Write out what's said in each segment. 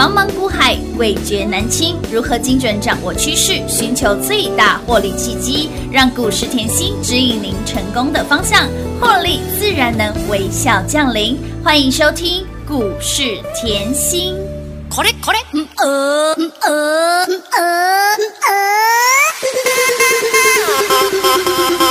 茫茫股海，味觉难清。如何精准掌握趋势，寻求最大获利契机，让股市甜心指引您成功的方向，获利自然能微笑降临。欢迎收听股市甜心。これこれ嗯呃嗯呃嗯呃嗯高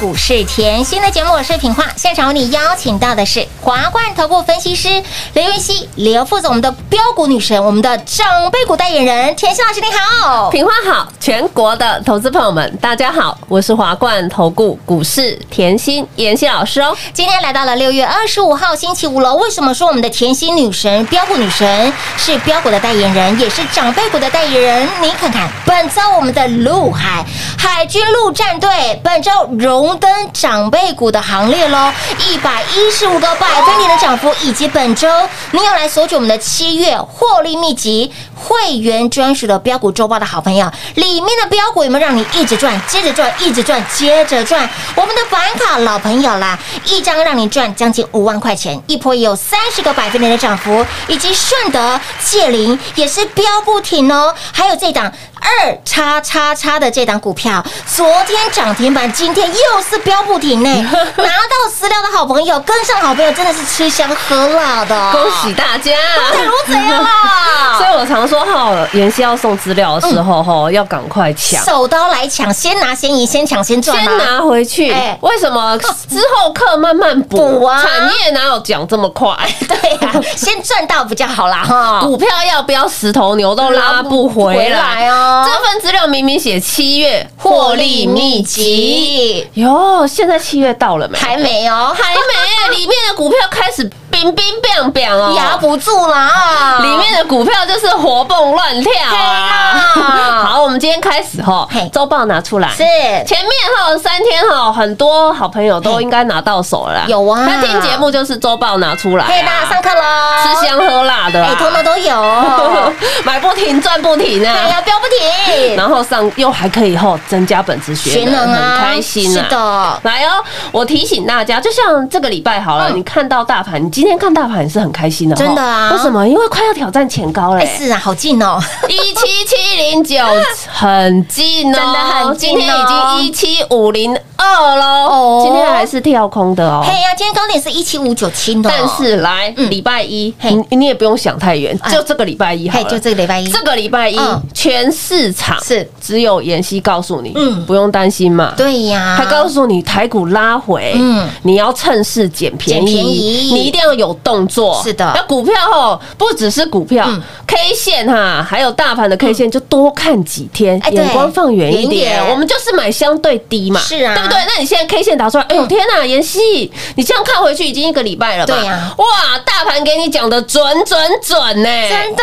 股市甜心的节目，我是品化。现场为你邀请到的是华冠投顾分析师刘云熙、刘副总，我们的标股女神，我们的长辈股代言人甜心老师，你好。平花好，全国的投资朋友们，大家好，我是华冠投顾股市甜心妍希老师哦。今天来到了六月二十五号星期五了。为什么说我们的甜心女神、标股女神是标股的代言人，也是长辈股的代言人？你看看，本周我们的陆海海军陆战队本周荣登长辈股的行列喽，一百一十五个百分点的涨幅，以及本周你要来索取我们的七月获利秘籍会员专属的标股周报的好朋友，里面的标股有没有让你一直赚，接着赚，一直赚，接着赚？我们的板卡老朋友啦，一张让你赚将近五万块钱，一波也有三十个百分点的涨幅，以及顺德、界林也是标不停哦，还有这档。二叉叉叉的这档股票，昨天涨停板，今天又是标不停呢。拿到资料的好朋友，跟上好朋友，真的是吃香喝辣的，恭喜大家！恭喜如怎样啦？所以我常说哈，妍希要送资料的时候哈，要赶快抢。手刀来抢，先拿先赢，先抢先赚先？拿回去哎，为什么之后课慢慢补补啊产业哪有讲这么快？对呀、先赚到比较好啦哈。股票要不要十头牛都拉不回来哦这份资料明明写七月获利秘籍，哟，现在七月到了没？还没哦，还没，里面的股票开始冰冰冰冰哦，压不住啦。里面的股票就是活蹦乱跳啊！好，我们今天开始哈嘿，周报拿出来。是前面哈三天哈，很多好朋友都应该拿到手了。有啊那听节目就是周报拿出来啊，可以啦，上课喽。吃香喝辣的啊，哎，通通都有。买不停赚不停哎啊！呀，飙不停，然后上又还可以后增加本职学学能，啊，很开心啊。是的，来哦，我提醒大家，就像这个礼拜好了，嗯你看到大盘，你今天看大盘也是很开心的哦，真的啊。为什么？因为快要挑战前高嘞哎，，是啊，好近哦，一七七零九 很近哦，真的很近哦。今天已经一七五零二喽，哦。今天还是跳空的哦。嘿呀，今天高点是一七五九七呢，但是来嗯。礼拜一，嘿。你你也不用想太远，哎。就这个礼拜一好嘿，了，就这个礼拜一，这个礼拜一嗯，全市场是。只有妍希告诉你，嗯。不用担心嘛。对呀，还告诉你台股拉回，嗯。你要趁势捡便宜，捡便宜。你一定要有动作。是的。那股票哦，不只是股票、嗯。K 线哈，还有大盘的 K 线，就多看几天，眼光放远一点。我们就是买相对低嘛，是啊。对不对？那你现在 K 线打出来，哎呦天哪，妍希，你这样看回去已经一个礼拜了吧？对呀。哇，大盘给你讲的准准准呢，真的。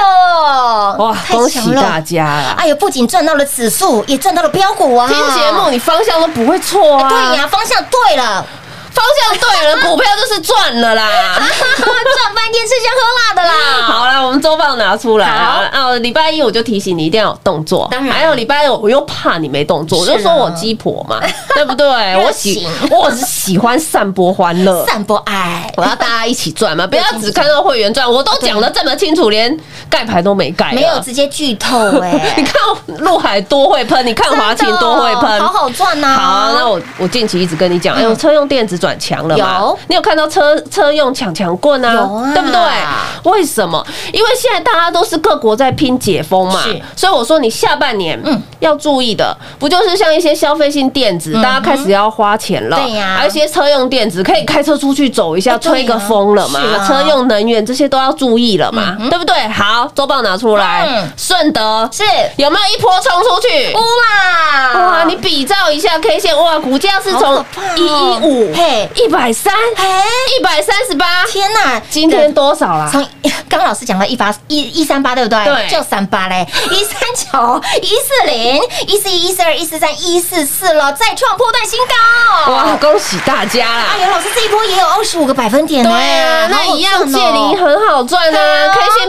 哇，恭喜大家啦！哎呦，不仅赚到了指数，也赚到了标股啊！听节目你方向都不会错啊，对呀，方向对了，方向对了，股票就是赚了啦。赚半天吃香喝辣的啦。好了，我们周报拿出来啊！啊，礼拜一我就提醒你一定要有动作，当然。还有礼拜二我又怕你没动作，我就说我鸡婆嘛，对不对？我喜我是喜欢散播欢乐。散播爱，我要大家一起赚嘛，不要只看到会员赚，我都讲的这么清楚，连盖牌都没盖，没有直接剧透哎、你看陆海多会喷，你看华勤多会喷，好好赚呐、好，那我我近期一直跟你讲，哎、嗯。呦，车用电子转强了嘛？有。你有看到车车用抢强棍啊？有啊。对不对？为什么？因为现在大家都是各国在拼解封嘛，所以我说你下半年嗯。要注意的，不就是像一些消费性电子，大家开始要花钱了，对呀。还有一些车用电子可以开车出去走一下，吹个风了嘛？车用能源这些都要注意了嘛。对不对？好，周报拿出来。嗯，顺德。是。有没有一波冲出去？哇哇，你比照一下 K 线，哇，股价是好从一一五、嘿一百三、哎，一百三十八，天哪！今天多少啦？从 刚刚老师讲到一八一一三八对不对？对就三八嘞，一三九、一四零、一四一、一四二、一四三、一四四了，再创破断新高！哇，恭喜大家啦！哎呦，老师这一波也有二十五个百分点呢，对啊，那一样借零很好赚对啊啊，K 线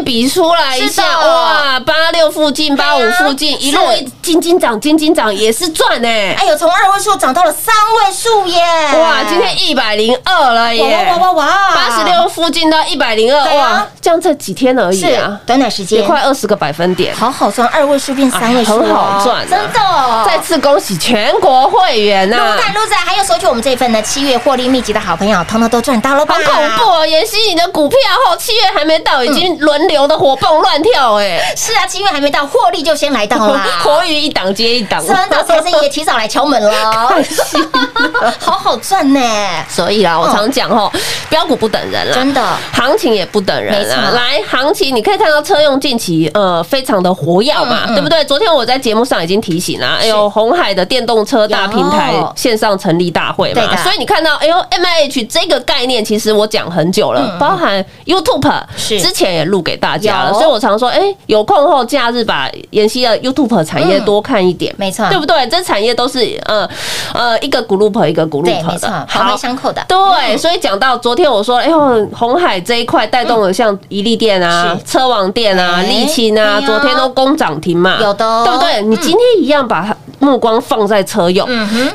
比出来一下，哇，八六附近、八五附近一路一金金涨，金金涨也是赚哎！哎呦，从二位数涨到了三位数耶！哇，今天一百零二了耶！哇哇哇哇八十六附近到一百零二，哇，这样这几天而已是啊，短短时间也快二十个百分点。好好赚，二位数变三位数很好赚啊真的。再次恭喜全国会员呐、撸仔撸仔还有索取我们这份呢七月获利秘籍的好朋友，通通都赚到了吧？好恐怖哦！妍希，你的股票后七月还没到，已经轮流的活蹦乱跳哎，是啊，七月还没到，获利就先来到啦。活鱼一档接一档，真的，财神爷提早来敲门了，好好赚呢，所以啦，我常讲吼，标股不等人啦，真的。行情也不等人没啊。错。来，行情你可以看到车用近期呃非常的活跃嘛，嗯嗯对不对？昨天我在节目上已经提醒了，哎呦，红海的电动车大平台线上成立大会嘛，对所以你看到哎呦 M I H 这个概念，其实我讲很久了，包含 YouTube 之前也录给大家了，所以我常说，哎，有空后假日把妍希的 YouTube 产业嗯多看一点，没错。对不对？这产业都是呃呃一个 group 一个 group 的。错，，环环相扣的，对，所以讲到昨天我说，哎呦，红海这一块带动了像宜利店啊、是。车王店啊、哎沥青啊，昨天都攻涨停嘛，有的哦。对不对？你今天一样把它目光放在车用，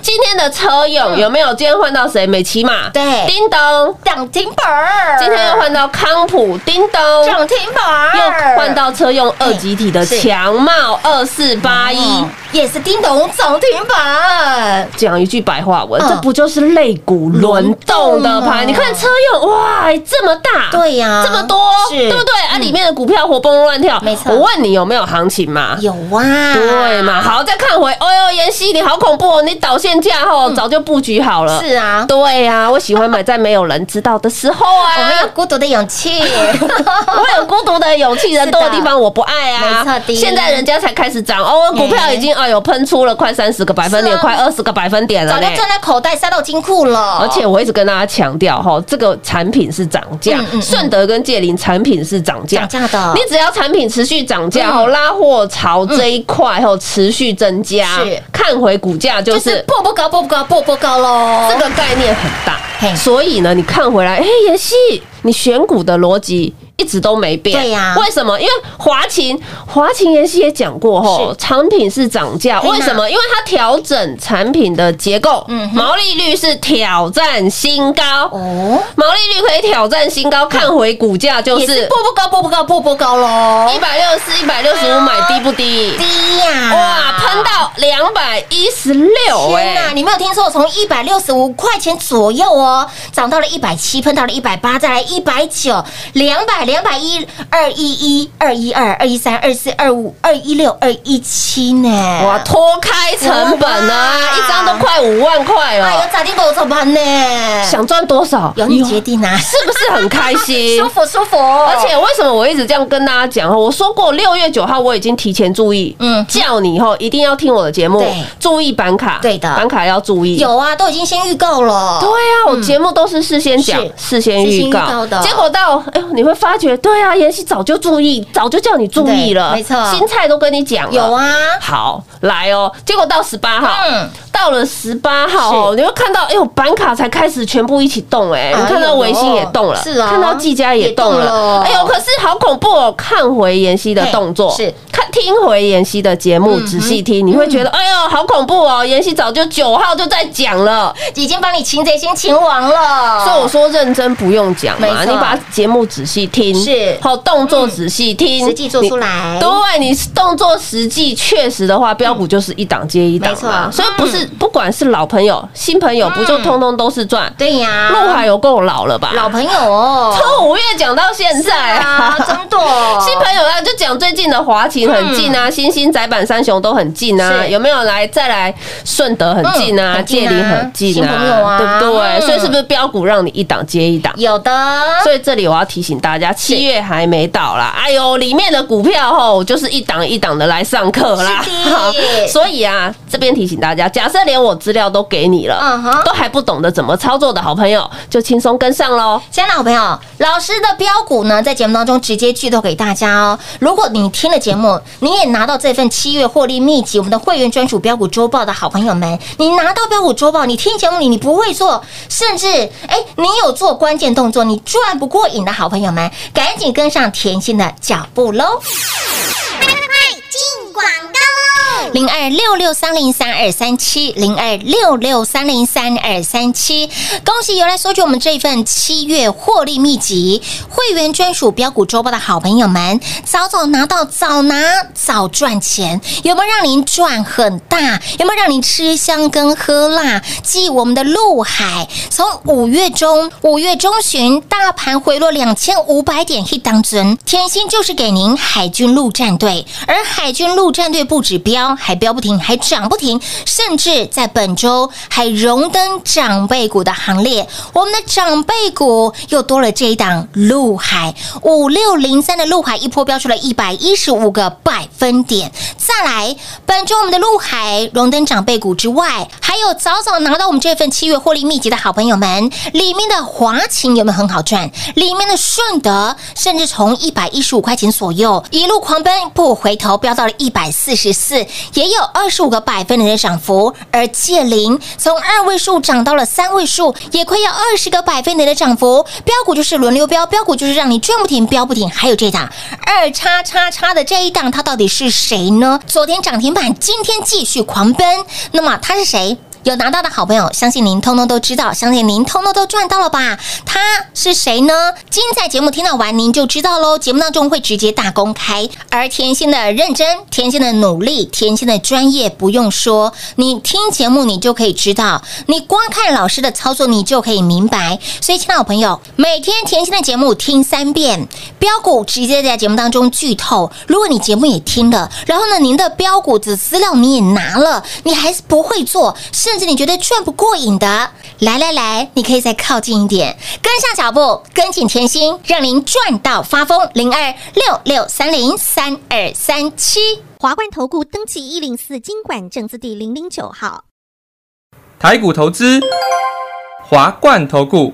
今天的车用有没有？今天换到谁？美骑马，对。叮咚，涨停板儿，今天又换到康普，叮咚。涨停板儿，又换到车用二级体的强茂二四八一，哦也是叮咚涨停板，讲一句白话文，嗯这不就是肋骨轮动的轮动啊盘？你看车用哇，这么大，对呀这么多，是对不对？啊，里面的股票活蹦乱跳，没错我问你有没有行情嘛？有啊，对嘛？好，再看回，哎呦，妍希，你好恐怖哦！你导线架后早就布局好了。是啊，对呀，我喜欢买在没有人知道的时候啊。我们有孤独的勇气，我有孤独的勇气，人多的地方我不爱啊。现在人家才开始涨哦，股票已经哎呦喷出了快三十个百分点，快二十个百分点了呢。早就。赚在口袋，塞到金库了，而且我一直跟大家强调哈，这个产品是涨价顺德跟界林产品是涨价，涨价的。你只要产品持续涨价嗯。后，拉货潮这一块后持续增加，看回股价就就是是破不高，步步高，步步高喽，这个概念很大。所以呢，你看回来，哎，妍希，你选股的逻辑一直都没变。对呀为什么？因为华勤，华勤妍希也讲过吼，产品是涨价，为什么？因为它调整产品的结构，嗯毛利率是挑战新高。哦，毛利率可以挑战新高，看回股价就是是步步高，步步高，步步高喽，一百六十四、一百六十五，买低不低？低呀，哇，喷到两百一十六天哪，哎！你没有听错，从一百六十五块钱左右哦，涨到了一百七，喷到了一百八，再来一百九，两百、两百一、二一一、二一二、二一三、二四、二五、二一六、二一七呢？哇，脱开成本啊，一张都快五万块了哎呦，，咋地狗怎么办呢？想赚多少？由你决定啊，是不是很开心 舒？服舒服，而且为什么我一直这样跟大家讲？我说过六月九号我已经提前注意，嗯嗯，叫你以后一定要听我的节目，注意板卡，对的板卡要注意。有啊，都已经先预告了，对啊，我节目都是事先讲、事先预告预告的结果到哎呦，你会发觉，对啊，妍希早就注意，早就叫你注意了，没错新菜都跟你讲了，有啊，好，来哦，结果到十八号，嗯到了十八号哦，你会看到，哎呦，板卡才开始全部一起动，哎，哎你看到维新也动了，是啊看到技嘉也动了。了，哎呦，可是好恐怖哦！看回妍希的动作，是。看听回妍希的节目，仔细听，你会觉得，哎呦，好恐怖哦！妍希早就九号就在讲了。已经帮你擒贼先擒王了，所以我说认真不用讲嘛，你把节目仔细听，是。好动作仔细听，实际做出来。你对你动作实际确实的话，标股就是一档接一档嘛。所以不是不管是老朋友、新朋友，不就通通都是赚？对呀，陆海有够老了吧？老朋友哦，从五月讲到现在。啊，真的哦，新朋友啊，就讲最近的华勤很近啊，新兴窄板三雄都很近啊，有没有来再来顺德很近啊，界林很近新朋友啊。啊，对不对？嗯。所以是不是标股让你一档接一档？有的，所以这里我要提醒大家，七月还没到啦，哎呦，里面的股票吼，就是一档一档的来上课啦。好所以啊，这边提醒大家，假设连我资料都给你了，嗯哼都还不懂得怎么操作的好朋友，就轻松跟上喽。亲爱的好朋友，老师的标股呢，在节目当中直接剧透给大家哦。如果你听了节目，你也拿到这份七月获利秘籍，我们的会员专属标股周报的好朋友们，你拿到标股周报，你听节目里你不会做，甚至哎，你有做关键动作，你赚不过瘾的好朋友们，赶紧跟上甜心的脚步喽快！进广告喽！零二六六三零三二三七，零二六六三零三二三七。恭喜有来索取我们这一份七月获利秘籍会员专属标股周报的好朋友们，早早拿到，早拿早赚钱，有没有让您赚很大？有没有让您吃香跟喝辣？继我们的陆海，从五月中五月中旬大盘回落两千五百点一当中，甜心就是给您海军陆战队，而海军陆战队不止标，还标不停，还涨不停，甚至在本周还荣登长辈股的行列。我们的长辈股又多了这一档陆海五六零三的陆海，一波飙出了一百一十五个百分点。再来，本周我们的陆海荣登长辈股之外，还有早早拿到我们这份七月获利秘籍的好朋友们，里面的华勤有没有很好赚？里面的顺德甚至从一百一十五块钱左右一路狂奔，不回头飙到了一百四十四，也有二十五个百分点的涨幅。而借零从二位数涨到了三位数，也快要二十个百分点的涨幅。标股就是轮流标，标股就是让你赚不停，标不停。还有这档二叉叉叉的这一档，它到底是谁呢？昨天涨停板，今天继续狂奔，那么它是谁？有拿到的好朋友，相信您通通都知道，相信您通通都赚到了吧？他是谁呢？今在节目听到完，您就知道喽。节目当中会直接大公开，而甜心的认真、甜心的努力、甜心的专业，不用说，你听节目你就可以知道，你光看老师的操作，你就可以明白。所以，亲爱的朋友，每天甜心的节目听三遍，标股直接在节目当中剧透。如果你节目也听了，然后呢，您的标股子资料你也拿了，你还是不会做，是至你觉得赚不过瘾的，来来来，你可以再靠近一点，跟上脚步，跟紧甜心，让您赚到发疯。零二六六三零三二三七。华冠投顾登记一零四经管证字第零零九号。台股投资，华冠投顾。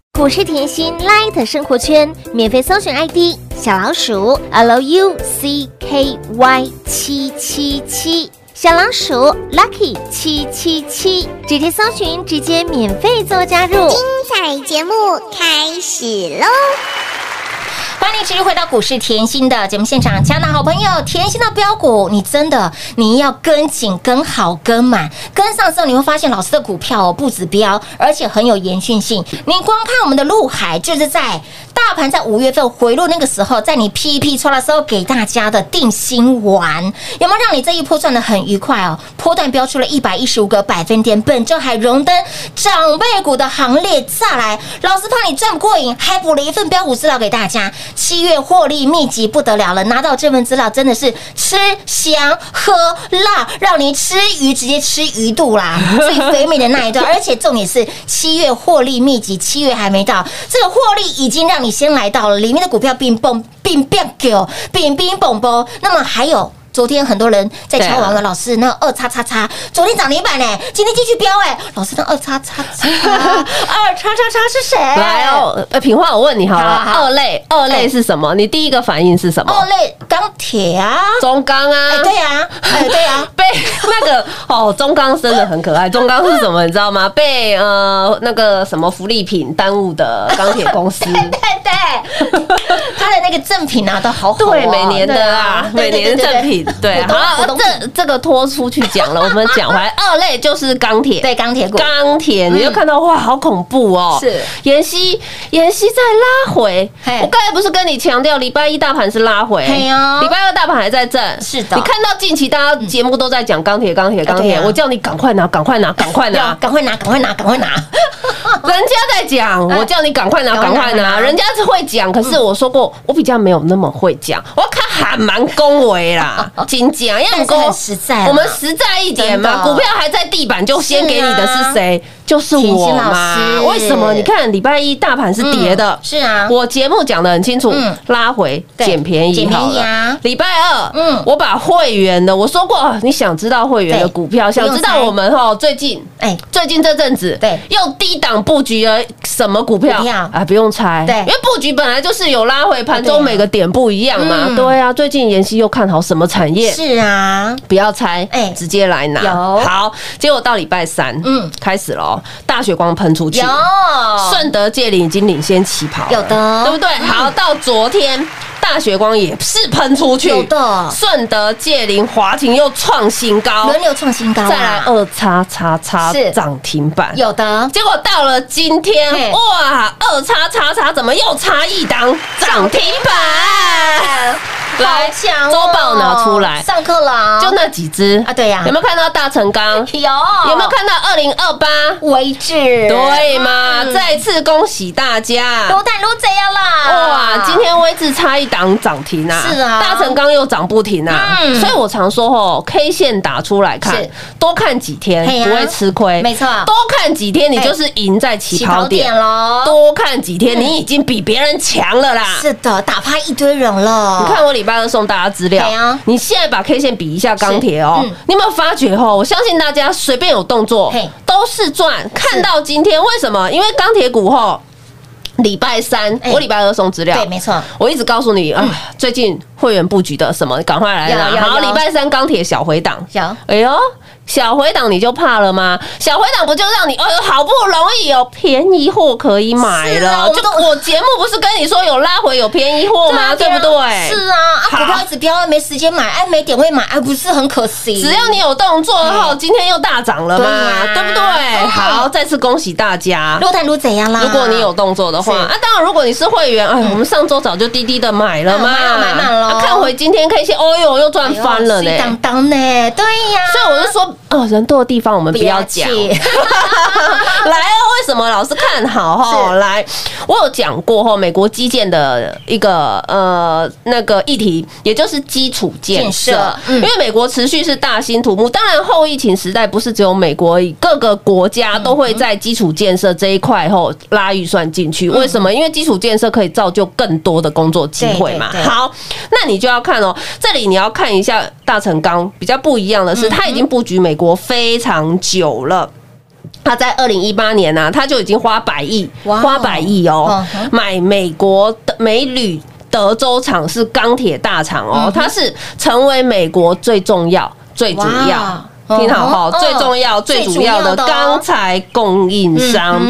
股市甜心 Light 生活圈免费搜寻 ID 小老鼠 Lucky 七七七，小老鼠 Lucky 七七七，直接搜寻，直接免费做加入。精彩节目开始喽！欢迎继续回到股市甜心的节目现场，亲爱的好朋友，甜心的标股，你真的你要跟紧、跟好、跟满，跟上之后你会发现老师的股票哦不止标，而且很有延续性。你光看我们的陆海，就是在大盘在五月份回落那个时候，在你 P P 出来的时候给大家的定心丸，有没有让你这一波赚的很愉快哦？波段标出了一百一十五个百分点，本周还荣登长辈股的行列。再来，老师怕你赚不过瘾，还补了一份标股资料给大家。七月获利密集不得了了，拿到这份资料真的是吃香喝辣，让你吃鱼直接吃鱼肚啦，最肥美的那一段。而且重点是七月获利密集，七月还没到，这个获利已经让你先来到了，里面的股票冰蹦冰变狗冰冰蹦蹦，那么还有。昨天很多人在敲完了，老师那二叉叉叉，昨天涨停板呢，今天继续飙哎，老师那二叉叉叉，二叉叉叉是谁？来哦，呃，品花我问你好了，二类二类是什么？你第一个反应是什么？二类钢铁啊，中钢啊，哎对呀，哎对呀，被那个哦，中钢真的很可爱。中钢是什么？你知道吗？被呃那个什么福利品耽误的钢铁公司。他的那个赠品啊都好好啊，对，每年的啊，每年的赠品，对，好这这个拖出去讲了，我们讲回来，二类就是钢铁，对钢铁股，钢铁，你就看到哇，好恐怖哦！是。妍希，妍希在拉回。嘿。我刚才不是跟你强调，礼拜一大盘是拉回，礼拜二大盘还在震。是的。你看到近期大家节目都在讲钢铁，钢铁，钢铁，我叫你赶快拿，赶快拿，赶快要 拿。赶快拿，赶快拿，赶快拿，人家在讲，我叫你赶快拿，赶快拿赶快拿。人家是会讲，可是我说过，我比较没有那么会讲，我看还蛮恭维啦，金讲要但是很实在啦。我们实在一点嘛，股票还在地板，就先给你的是谁？就是我嘛。为什么？你看礼拜一大盘是跌的。嗯，是啊。我节目讲的很清楚嗯，拉回对捡便宜好礼拜二，嗯。嗯，我把会员的我说过，你想知道会员的股票，想知道我们哈最近哎，最近这阵子，对。又低档布局了什么股票？啊？不用猜，对。因为布局本来就是有拉回，盘中每个点不一样嘛。嗯。对啊，最近妍希又看好什么产业？是啊，不要猜，哎。直接来拿。有。好，结果到礼拜三，嗯。嗯，开始了哦，大雪光喷出去。有，顺德界岭已经领先起跑，有的。对不对？好，到昨天大雪光也是喷出去，有的。顺德界岭华庭又创新高，轮流创新高啊，再来二叉叉叉是。涨停板，有的。结果到了今天，哇，二叉叉叉怎么又差一档涨停板？来，周报拿出来，上课了，就那几只啊对呀有没有看到大成钢？有有没有看到二零二八？为止？对嘛？嗯再次恭喜大家！撸蛋撸这样啦，哇，今天位置差一档涨停啊！是啊大成钢又涨不停啊！嗯所以我常说吼，K 线打出来看，多看几天不会吃亏，没错多看几天你就是赢在起跑点喽，多看几天你已经比别人强了啦。是的，打趴一堆人了。你看我礼拜二送大家资料啊，你现在把 K 线比一下钢铁哦嗯，你有没有发觉哦？我相信大家随便有动作都是赚。看到今天为什么？因为钢铁股后，礼拜三哎我礼拜二送资料，对，没错，我一直告诉你啊，最近会员布局的什么？赶快来拿！好，礼拜三钢铁小回档，有哎呦，小回档你就怕了吗？小回档不就让你哎呦好不容易有便宜货可以买了？是啊我们就我节目不是跟你说有拉回有便宜货吗？对不对？是啊，啊，股票一直飙，没时间买，哎，没点位买，哎，不是很可惜。只要你有动作后，嗯今天又大涨了嘛，对不对？嗯好，再次恭喜大家。撸探撸怎样啦？如果你有动作的话，是啊，当然，如果你是会员，哎，我们上周早就滴滴的买了嘛，嗯买满了啊看回今天 K 线，哦呦，又赚翻了呢。当当呢，对呀，所以我就说，哦，人多的地方我们不要讲。来哦，为什么老是看好哈？来，我有讲过哈，美国基建的一个呃那个议题，也就是基础建建设因为美国持续是大兴土木。当然，后疫情时代不是只有美国，各个国家都会在基础建设这一块后拉预算进去。为什么？因为基础建设可以造就更多的工作机会嘛。好，那你就要看哦，这里你要看一下大成钢比较不一样的是，它已经布局美国非常久了。他在二零一八年呢、啊，他就已经花百亿，花百亿哦买美国的美铝德州厂是钢铁大厂嗯哦，它是成为美国最重要、最主要哇，听好哈嗯，最重要、最主要的钢材供应商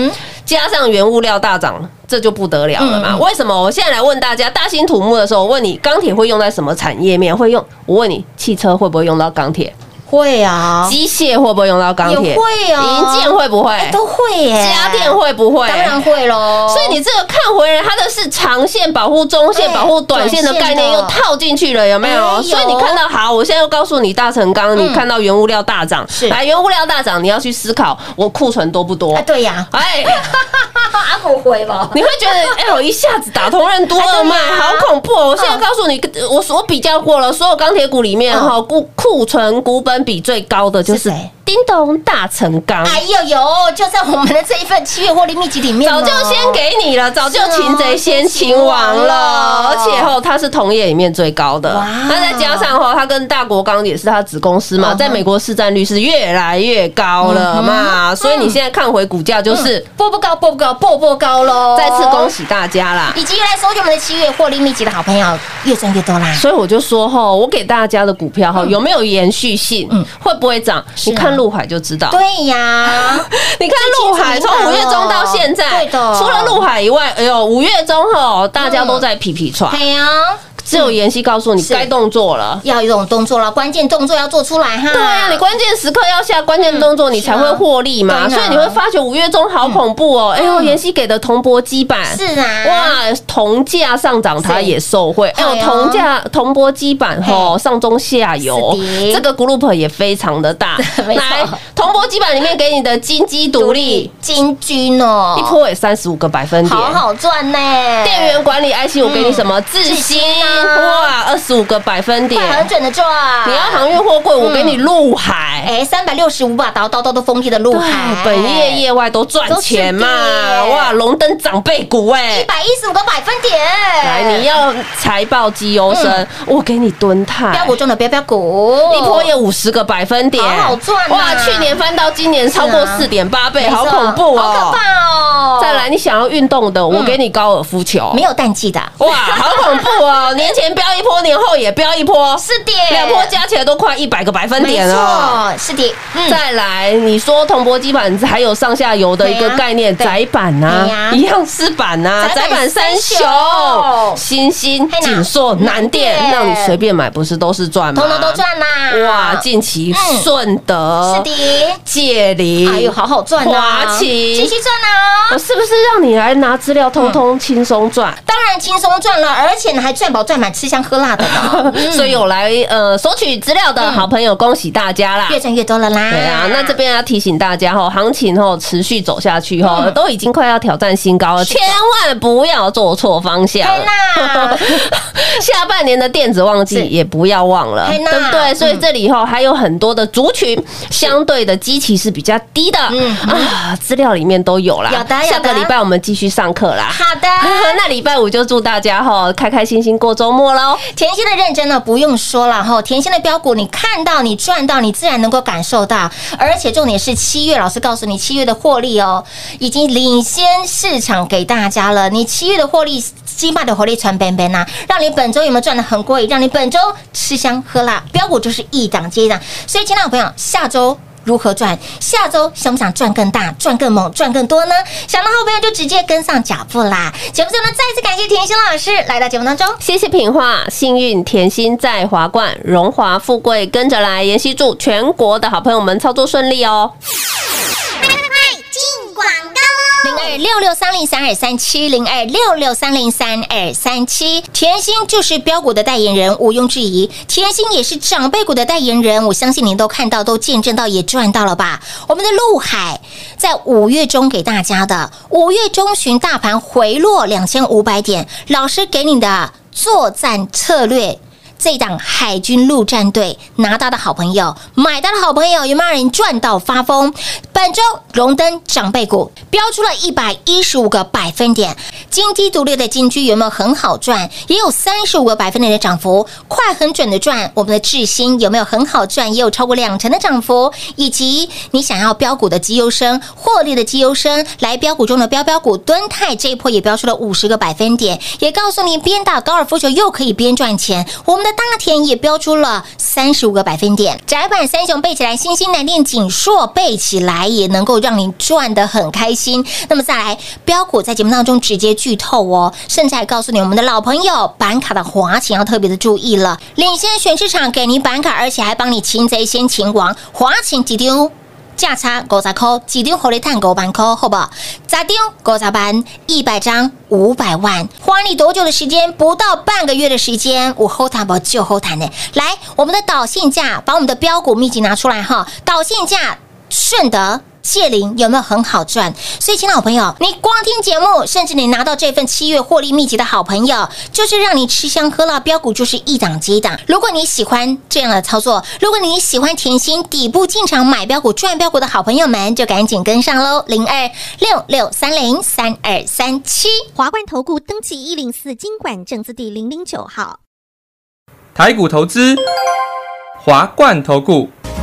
加上原物料大涨。这就不得了了嘛？为什么？我现在来问大家，大兴土木的时候，我问你，钢铁会用在什么产业面？会用？我问你，汽车会不会用到钢铁？会啊，机械会不会用到钢铁？也会啊零件会不会？哎都会耶，家电会不会？当然会喽。所以你这个看回来，它的是长线保护、中线哎保护、短线的概念又套进去了，有没有？所以你看到好，我现在又告诉你，大成钢，你看到原物料大涨，是来原物料大涨，你要去思考我库存多不多啊，？对呀，哎，阿狗会吧？你会觉得，哎，我一下子打通任多二卖，哎对啊好恐怖哦！我现在告诉你，我我比较过了，所有钢铁股里面嗯哈，库库存股本比最高的就是叮咚大成钢。哎呦呦，就在我们的这一份七月获利秘籍里面哦，早就先给你了，早就擒贼先擒王了，而且后它是同业里面最高的哇，那再加上后它跟大国钢也是它子公司嘛，在美国市占率是越来越高了嘛，所以你现在看回股价就是步步高，步步高，步步高喽！再次恭！喜大家啦。以及来收取我们的七月获利秘籍的好朋友，越赚越多啦！所以我就说哈，我给大家的股票哈有没有延续性，会不会涨？你看陆海就知道。对呀，你看陆海从五月中到现在，对的。除了陆海以外，哎呦，五月中吼大家都在皮皮船，对呀，只有妍希告诉你该动作了。要有这种动作了，关键动作要做出来哈！对啊，你关键时刻要下关键动作，你才会获利嘛。所以你会发觉五月中好恐怖哦。哎呦，妍希给的铜箔基板是啊，哇，铜价上涨，它也受惠。哎呦，铜价铜箔基板吼，上中下游，这个 group 也非常的大。来，铜箔基板里面给你的金鸡独立，金军哦，一波也三十五个百分点。好好赚呢！电源管理 IC，我给你什么？智智新哇，二十五个百分点。很准的赚。你要航运货柜，我给你陆海。哎，三百六十五把刀，刀刀都锋利的陆海，，本业业外都赚钱嘛哇，龙灯长辈股哎一，百一十五个百分点。来，你要财报绩优生，我给你蹲泰标股中的标标股，一波也五十个百分点，好好赚啊哇！去年翻到今年超过四点八倍，好恐怖好可哦！怕哦！再来，你想要运动的，我给你高尔夫球，没有淡季的，哇，好恐怖哦！年前飙一波，年后也飙一波，是的，两波加起来都快一百个百分点了。错，是的，嗯，再来，你说铜箔基板还有上下游的一个概念，窄板呐一样是板呐，窄板窄板三三雄雄，新兴、锦硕、南电，让你随便买，不是都是赚吗？通通都赚啦！哇！近期嗯顺德是的，借林，哎呦，好好赚呐！华继，续赚啊！我是不是让你来拿资料，通通轻松赚？当然轻松赚了，而且呢还赚饱赚满，吃香喝辣的呢，嗯 所以有来呃索取资料的好朋友，恭喜大家啦！越赚越多了啦。对啊，那这边要提醒大家哈，行情哈持续走下去哈，都已经快要挑战新高了，千万不要做错方向 下半年的电子旺季也不要忘了，对不对？所以这里哈还有很多的族群，相对的基期是比较低的嗯啊，资料里面都有啦。有的下个礼拜我们继续上课啦。好的。那礼拜五就祝大家哈开开心心过周末喽。甜心的认真呢，不用说了哈。甜心的标股，你看到你赚到，你自然能够感受到。而且重点是七月，老师告诉你，七月的获利哦，已经领先市场给大家了。你七月的获利鸡巴的活力传遍遍呐，让你本周有没有赚的很过瘾？让你本周吃香喝辣，标股就是一档接一档。所以，亲爱的朋友，下周。如何赚？下周想不想赚更大、赚更猛、赚更多呢？想的好朋友就直接跟上脚步啦！节目最后呢，再次感谢甜心老师来到节目当中。谢谢品画，幸运甜心在华冠，荣华富贵跟着来。妍希祝全国的好朋友们操作顺利哦。快进广告喽！零二六六三零三二三七零二六六三零三二三七，甜心就是标股的代言人，毋庸置疑。甜心也是长辈股的代言人，我相信您都看到、都见证到、也赚到了吧？我们的陆海在五月中给大家的，五月中旬大盘回落两千五百点，老师给你的作战策略。这档海军陆战队拿到的好朋友，买到的好朋友，有没有人赚到发疯？本周荣登长辈股，标出了一百一十五个百分点。金鸡独立的金居有没有很好赚？也有三十五个百分点的涨幅，快很准的赚。我们的智新有没有很好赚？也有超过两成的涨幅。以及你想要标股的绩优生，获利的绩优生，来标股中的标标股敦泰这一波也标出了五十个百分点，也告诉你边打高尔夫球又可以边赚钱。我们的大田也标出了三十五个百分点，窄板三雄背起来，新兴南电锦硕背起来，也能够让你赚得很开心。那么再来标股在节目当中直接剧透哦，甚至还告诉你我们的老朋友板卡的华勤要特别的注意了，领先选市场给你板卡，而且还帮你擒贼先擒王，华勤几丢。价差五十块，几张火力探五万块，好不好？咋张五十万，一百张五百万，花你多久的时间？不到半个月的时间，我后谈不就后谈呢？来，我们的导线价，把我们的标股秘籍拿出来哈，导线价顺德。谢灵有没有很好赚？所以，亲爱的好朋友，你光听节目，甚至你拿到这份七月获利秘籍的好朋友，就是让你吃香喝辣，标股就是一档接一档。如果你喜欢这样的操作，如果你喜欢甜心底部进场买标股赚标股的好朋友们，就赶紧跟上喽！零二六六三零三二三七华冠投顾登记一零四经管证字第零零九号。台股投资，华冠投顾。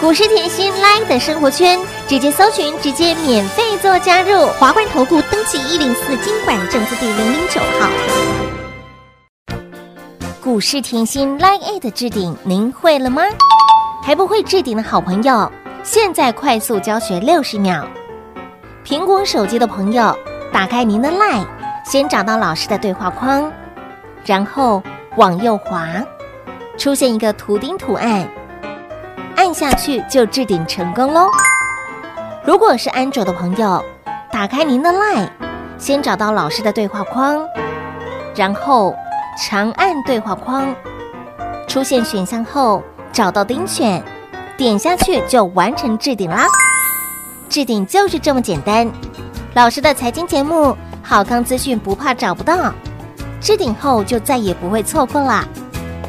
股市甜心 Line 的生活圈，直接搜寻，直接免费做加入。华冠投顾登记一零四经管证字第零零九号。股市甜心 Line A 的置顶，您会了吗？还不会置顶的好朋友，现在快速教学六十秒。苹果手机的朋友，打开您的 Line，先找到老师的对话框，然后往右滑，出现一个图钉图案。按下去就置顶成功喽！如果是安卓的朋友，打开您的 LINE，先找到老师的对话框，然后长按对话框，出现选项后找到钉选，点下去就完成置顶啦！置顶就是这么简单。老师的财经节目，好康资讯不怕找不到，置顶后就再也不会错过啦！